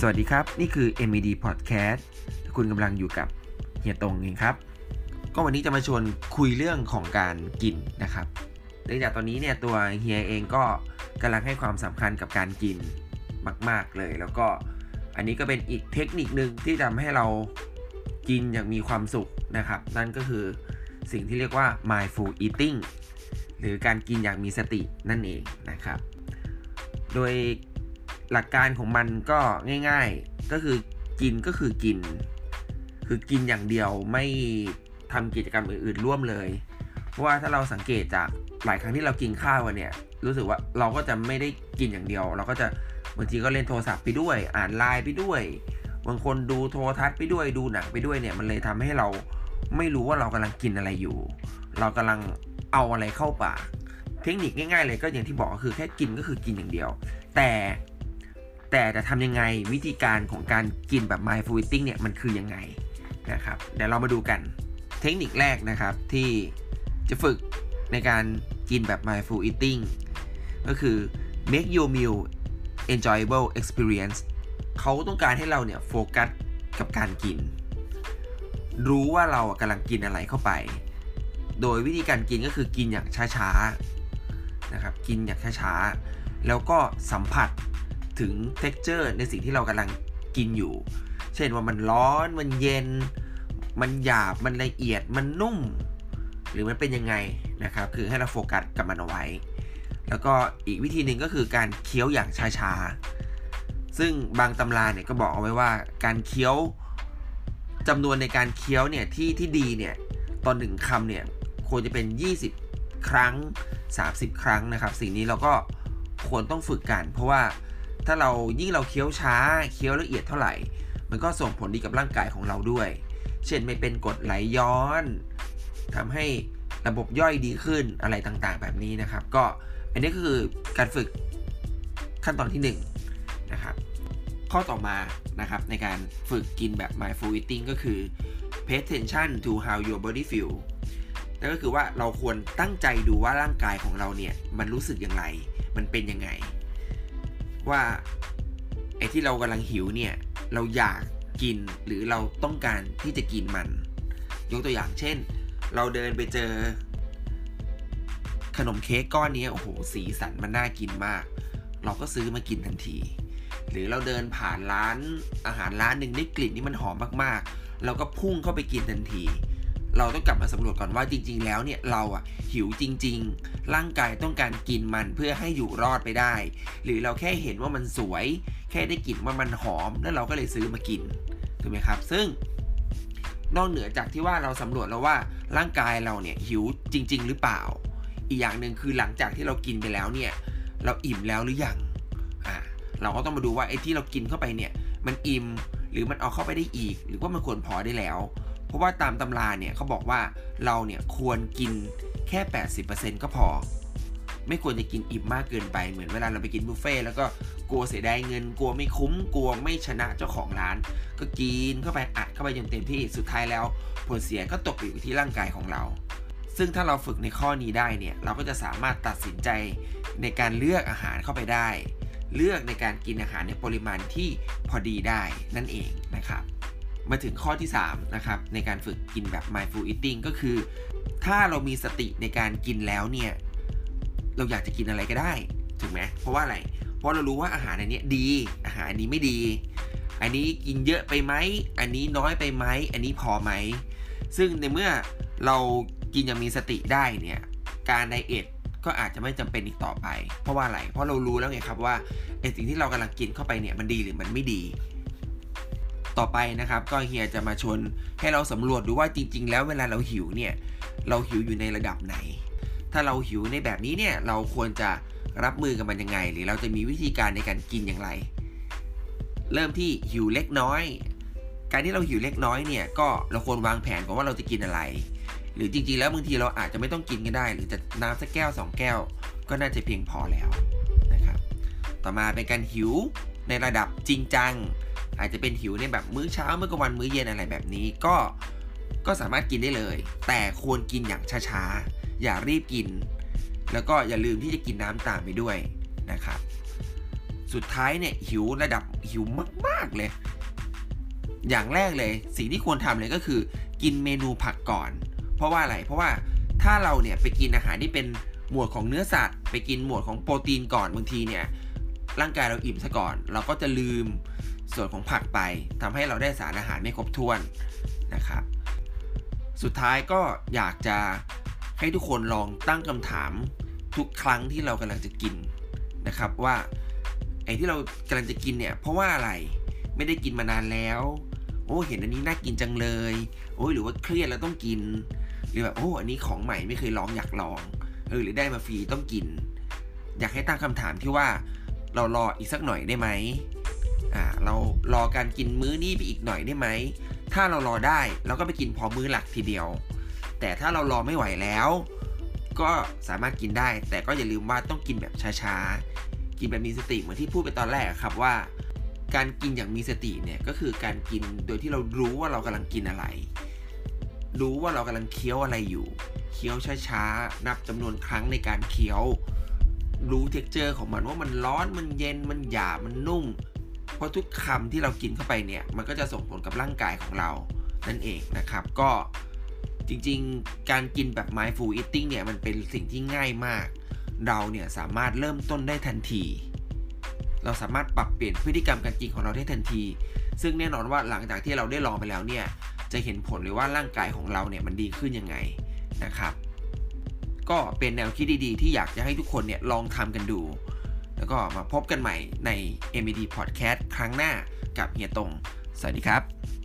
สวัสดีครับ นี่คือ MED Podcast คุณกำลังอยู่กับเฮียตงเองครับ ก็วันนี้จะมาชวนคุยเรื่องของการกินนะครับเนื่องจากตอนนี้เนี่ยตัวเฮียเองก็กำลังให้ความสำคัญกับการกินมาก ๆเลย แล้วก็อันนี้ก็เป็นอีกเทคนิคนึงที่ทำให้เรากินอย่างมีความสุขนะครับ นั่นก็คือสิ่งที่เรียกว่า mindful eating หรือการกินอย่างมีสตินั่นเองนะครับ โดย หลักการของมันก็ง่าย ๆ ก็คือกินก็คือกิน คือกินอย่างเดียวไม่ทำกิจกรรมอื่นๆร่วมเลย เพราะว่าถ้าเราสังเกตจากหลายครั้งที่เรากินข้าวเนี่ย รู้สึกว่าเราก็จะไม่ได้กินอย่างเดียว เราก็จะบางทีก็เล่นโทรศัพท์ไปด้วย อ่านไลน์ไปด้วย บางคนดูโทรทัศน์ไปด้วยดูหนังไปด้วยเนี่ย มันเลยทำให้เราไม่รู้ว่าเรากำลังกินอะไรอยู่ เรากำลังเอาอะไรเข้าปาก เทคนิคง่ายๆเลยก็อย่างที่บอกก็คือแค่กินก็คือกินอย่างเดียว แต่ แต่จะทำยังไงวิธีการของการกินแบบ mindful eating เนี่ยมันคือยังไงนะครับเดี๋ยวเรามาดูกันเทคนิคแรกนะครับที่จะฝึกในการกินแบบ mindful eating ก็คือ make your meal enjoyable experience เขาต้องการให้เราเนี่ยโฟกัสกับการกิน รู้ว่าเรากำลังกินอะไรเข้าไป โดยวิธีการกินก็คือกินอย่างช้าๆนะครับ กินอย่างช้าๆ แล้วก็สัมผัส ถึง texture ในสิ่งที่เรากำลังกินอยู่ เช่นว่ามันร้อนมันเย็น มันหยาบมันละเอียดมันนุ่ม หรือมันเป็นยังไงนะครับ คือให้เราโฟกัสกับมันเอาไว้ แล้วก็อีกวิธีหนึ่งก็คือการเคี้ยวอย่างช้าๆ ซึ่งบางตำราเนี่ยก็บอกเอาไว้ว่าการเคี้ยวจำนวนในการเคี้ยวเนี่ยที่ที่ดีเนี่ยตอนหนึ่งคำเนี่ยควรจะเป็น 20 ครั้ง 30 ครั้งนะครับ สิ่งนี้เราก็ควรต้องฝึกกัน เพราะว่า ถ้าเรายิ่งเราเคี้ยวช้าเคี้ยวละเอียดเท่าไหร่ มันก็ส่งผลดีกับร่างกายของเราด้วย เช่นไม่เป็นกรดไหลย้อนทำให้ระบบย่อยดีขึ้นอะไรต่างๆ แบบนี้นะครับ ก็อันนี้ก็คือการฝึกขั้นตอนที่1นนะครับข้อต่อมานะครับในการฝึกกินแบบ mindful eating ก็คือ pay attention to how your body feel นั่นก็คือว่าเราควรตั้งใจดูว่าร่างกายของเราเนี่ย มันรู้สึกอย่างไร มันเป็นยังไง ว่าไอ้ที่เรากำลังหิวเนี่ยเราอยากกินหรือเราต้องการที่จะกินมัน ยกตัวอย่างเช่น เราเดินไปเจอ ขนมเค้กก้อนนี้โอ้โหสีสันมันน่ากินมาก เราก็ซื้อมากินทันที หรือเราเดินผ่านร้านอาหารร้านหนึ่งได้กลิ่นที่มันหอมมากๆ เราก็พุ่งเข้าไปกินทันที เราต้องกลับมาสำรวจก่อนว่าจริง ๆ แล้วเนี่ยเราอะหิวจริง ๆ ร่างกายต้องการกินมันเพื่อให้อยู่รอดไปได้ หรือเราแค่เห็นว่ามันสวย แค่ได้กลิ่นว่ามันหอม แล้วเราก็เลยซื้อมากินถูกไหมครับ ซึ่งนอกเหนือจากที่ว่าเราสำรวจแล้วว่าร่างกายเราเนี่ยหิวจริง ๆ หรือเปล่า อีกอย่างหนึ่งคือหลังจากที่เรากินไปแล้วเนี่ยเราอิ่มแล้วหรือยังอ่าเราก็ต้องมาดูว่าไอ้ที่เรากินเข้าไปเนี่ยมันอิ่มหรือมันเอาเข้าไปได้อีก หรือว่ามันควรพอได้แล้ว เพราะว่าตามตำราเนี่ยเขาบอกว่าเราเนี่ยควรกินแค่ 80%ก็พอ ไม่ควรจะกินอิ่มมากเกินไปเหมือนเวลาเราไปกินบุฟเฟ่แล้วก็กลัวเสียดายเงิน กลัวไม่คุ้มกลัวไม่ชนะเจ้าของร้าน ก็กินเข้าไปอัดเข้าไปจนเต็มที่สุดท้ายแล้ว ผลเสียก็ตกอยู่ที่ร่างกายของเรา ซึ่งถ้าเราฝึกในข้อนี้ได้เนี่ยเราก็จะสามารถตัดสินใจในการเลือกอาหารเข้าไปได้ เลือกในการกินอาหารในปริมาณที่พอดีได้นั่นเองนะครับ มาถึงข้อที่ 3 นะครับ ในการฝึกกินแบบ mindful eating ก็คือ ถ้าเรามีสติในการกินแล้วเนี่ย เราอยากจะกินอะไรก็ได้ ถูกไหมเพราะว่าอะไร เพราะเรารู้ว่าอาหารอันนี้ดี อาหารอันนี้ไม่ดี อันนี้กินเยอะไปไหม อันนี้น้อยไปไหม อันนี้พอไหม ซึ่งในเมื่อเรากินอย่างมีสติได้เนี่ย การไดเอทก็อาจจะไม่จำเป็นอีกต่อไป เพราะว่าอะไร เพราะเรารู้แล้วไงครับว่าไอสิ่งที่เรากำลังกินเข้าไปเนี่ยมันดีหรือมันไม่ดี ต่อไปนะครับ ก็เฮียจะมาชวนให้เราสำรวจดูว่าจริง ๆ แล้วเวลาเราหิวเนี่ยเราหิวอยู่ในระดับไหน ถ้าเราหิวในแบบนี้เนี่ยเราควรจะรับมือกับมันยังไง หรือเราจะมีวิธีการในการกินอย่างไร เริ่มที่หิวเล็กน้อย การที่เราหิวเล็กน้อยเนี่ยก็เราควรวางแผนก่อนว่าเราจะกินอะไร หรือจริงๆ แล้วบางทีเราอาจจะไม่ต้องกินก็ได้ หรือจะน้ำสักแก้ว 2 แก้ว ก็น่าจะเพียงพอแล้วนะครับ ต่อมาเป็นการหิวในระดับจริงจัง อาจจะเป็นหิวในแบบมื้อเช้ามื้อกลางวันมื้อเย็นอะไรแบบนี้ก็ก็สามารถกินได้เลย แต่ควรกินอย่างช้าๆ อย่ารีบกิน แล้วก็อย่าลืมที่จะกินน้ำตามไปด้วยนะครับ สุดท้ายเนี่ยหิวระดับหิวมากๆเลย อย่างแรกเลย สิ่งที่ควรทำเลยก็คือ กินเมนูผักก่อน เพราะว่าอะไร เพราะว่าถ้าเราเนี่ยไปกินอาหารที่เป็นหมวดของเนื้อสัตว์ ไปกินหมวดของโปรตีนก่อนบางทีเนี่ยร่างกายเราอิ่มซะก่อน เราก็จะลืม ส่วนของผักไปทำให้เราได้สารอาหารไม่ครบถ้วนนะครับ สุดท้ายก็อยากจะให้ทุกคนลองตั้งคำถามทุกครั้งที่เรากำลังจะกินนะครับว่าไอ้ที่เรากำลังจะกินเนี่ยเพราะว่าอะไรไม่ได้กินมานานแล้ว โอ้เห็นอันนี้น่ากินจังเลย โอ้ยหรือว่าเครียดแล้วต้องกิน หรือแบบโอ้อันนี้ของใหม่ไม่เคยลองอยากลองเออหรือได้มาฟรีต้องกิน อยากให้ตั้งคำถามที่ว่าเรารออีกสักหน่อยได้ไหม อ่าเรารอการกินมื้อนี้ไปอีกหน่อยได้ไหม ถ้าเรารอได้เราก็ไปกินพอมื้อหลักทีเดียว แต่ถ้าเรารอไม่ไหวแล้ว ก็สามารถกินได้ แต่ก็อย่าลืมว่าต้องกินแบบช้าๆ กินแบบมีสติเหมือนที่พูดไปตอนแรกครับว่า การกินอย่างมีสติเนี่ยก็คือการกินโดยที่เรารู้ว่าเรากำลังกินอะไร รู้ว่าเรากำลังเคี้ยวอะไรอยู่ เคี้ยวช้าๆ นับจำนวนครั้งในการเคี้ยวรู้ texture ของมันว่ามันร้อนมันเย็นมันหยาบมันนุ่ม เพราะทุกคำที่เรากินเข้าไปเนี่ย มันก็จะส่งผลกับร่างกายของเรานั่นเองนะครับ ก็จริงๆ การกินแบบ mindful eating เนี่ย มันเป็นสิ่งที่ง่ายมาก เราเนี่ยสามารถเริ่มต้นได้ทันที เราสามารถปรับเปลี่ยนพฤติกรรมการกินของเราได้ทันที ซึ่งแน่นอนว่าหลังจากที่เราได้ลองไปแล้วเนี่ย จะเห็นผลเลยว่าร่างกายของเราเนี่ยมันดีขึ้นยังไงนะครับ ก็เป็นแนวคิดดีๆ ที่อยากจะให้ทุกคนเนี่ยลองทำกันดู แล้วก็มาพบกันใหม่ใน MED Podcast ครั้งหน้ากับเฮียตง สวัสดีครับ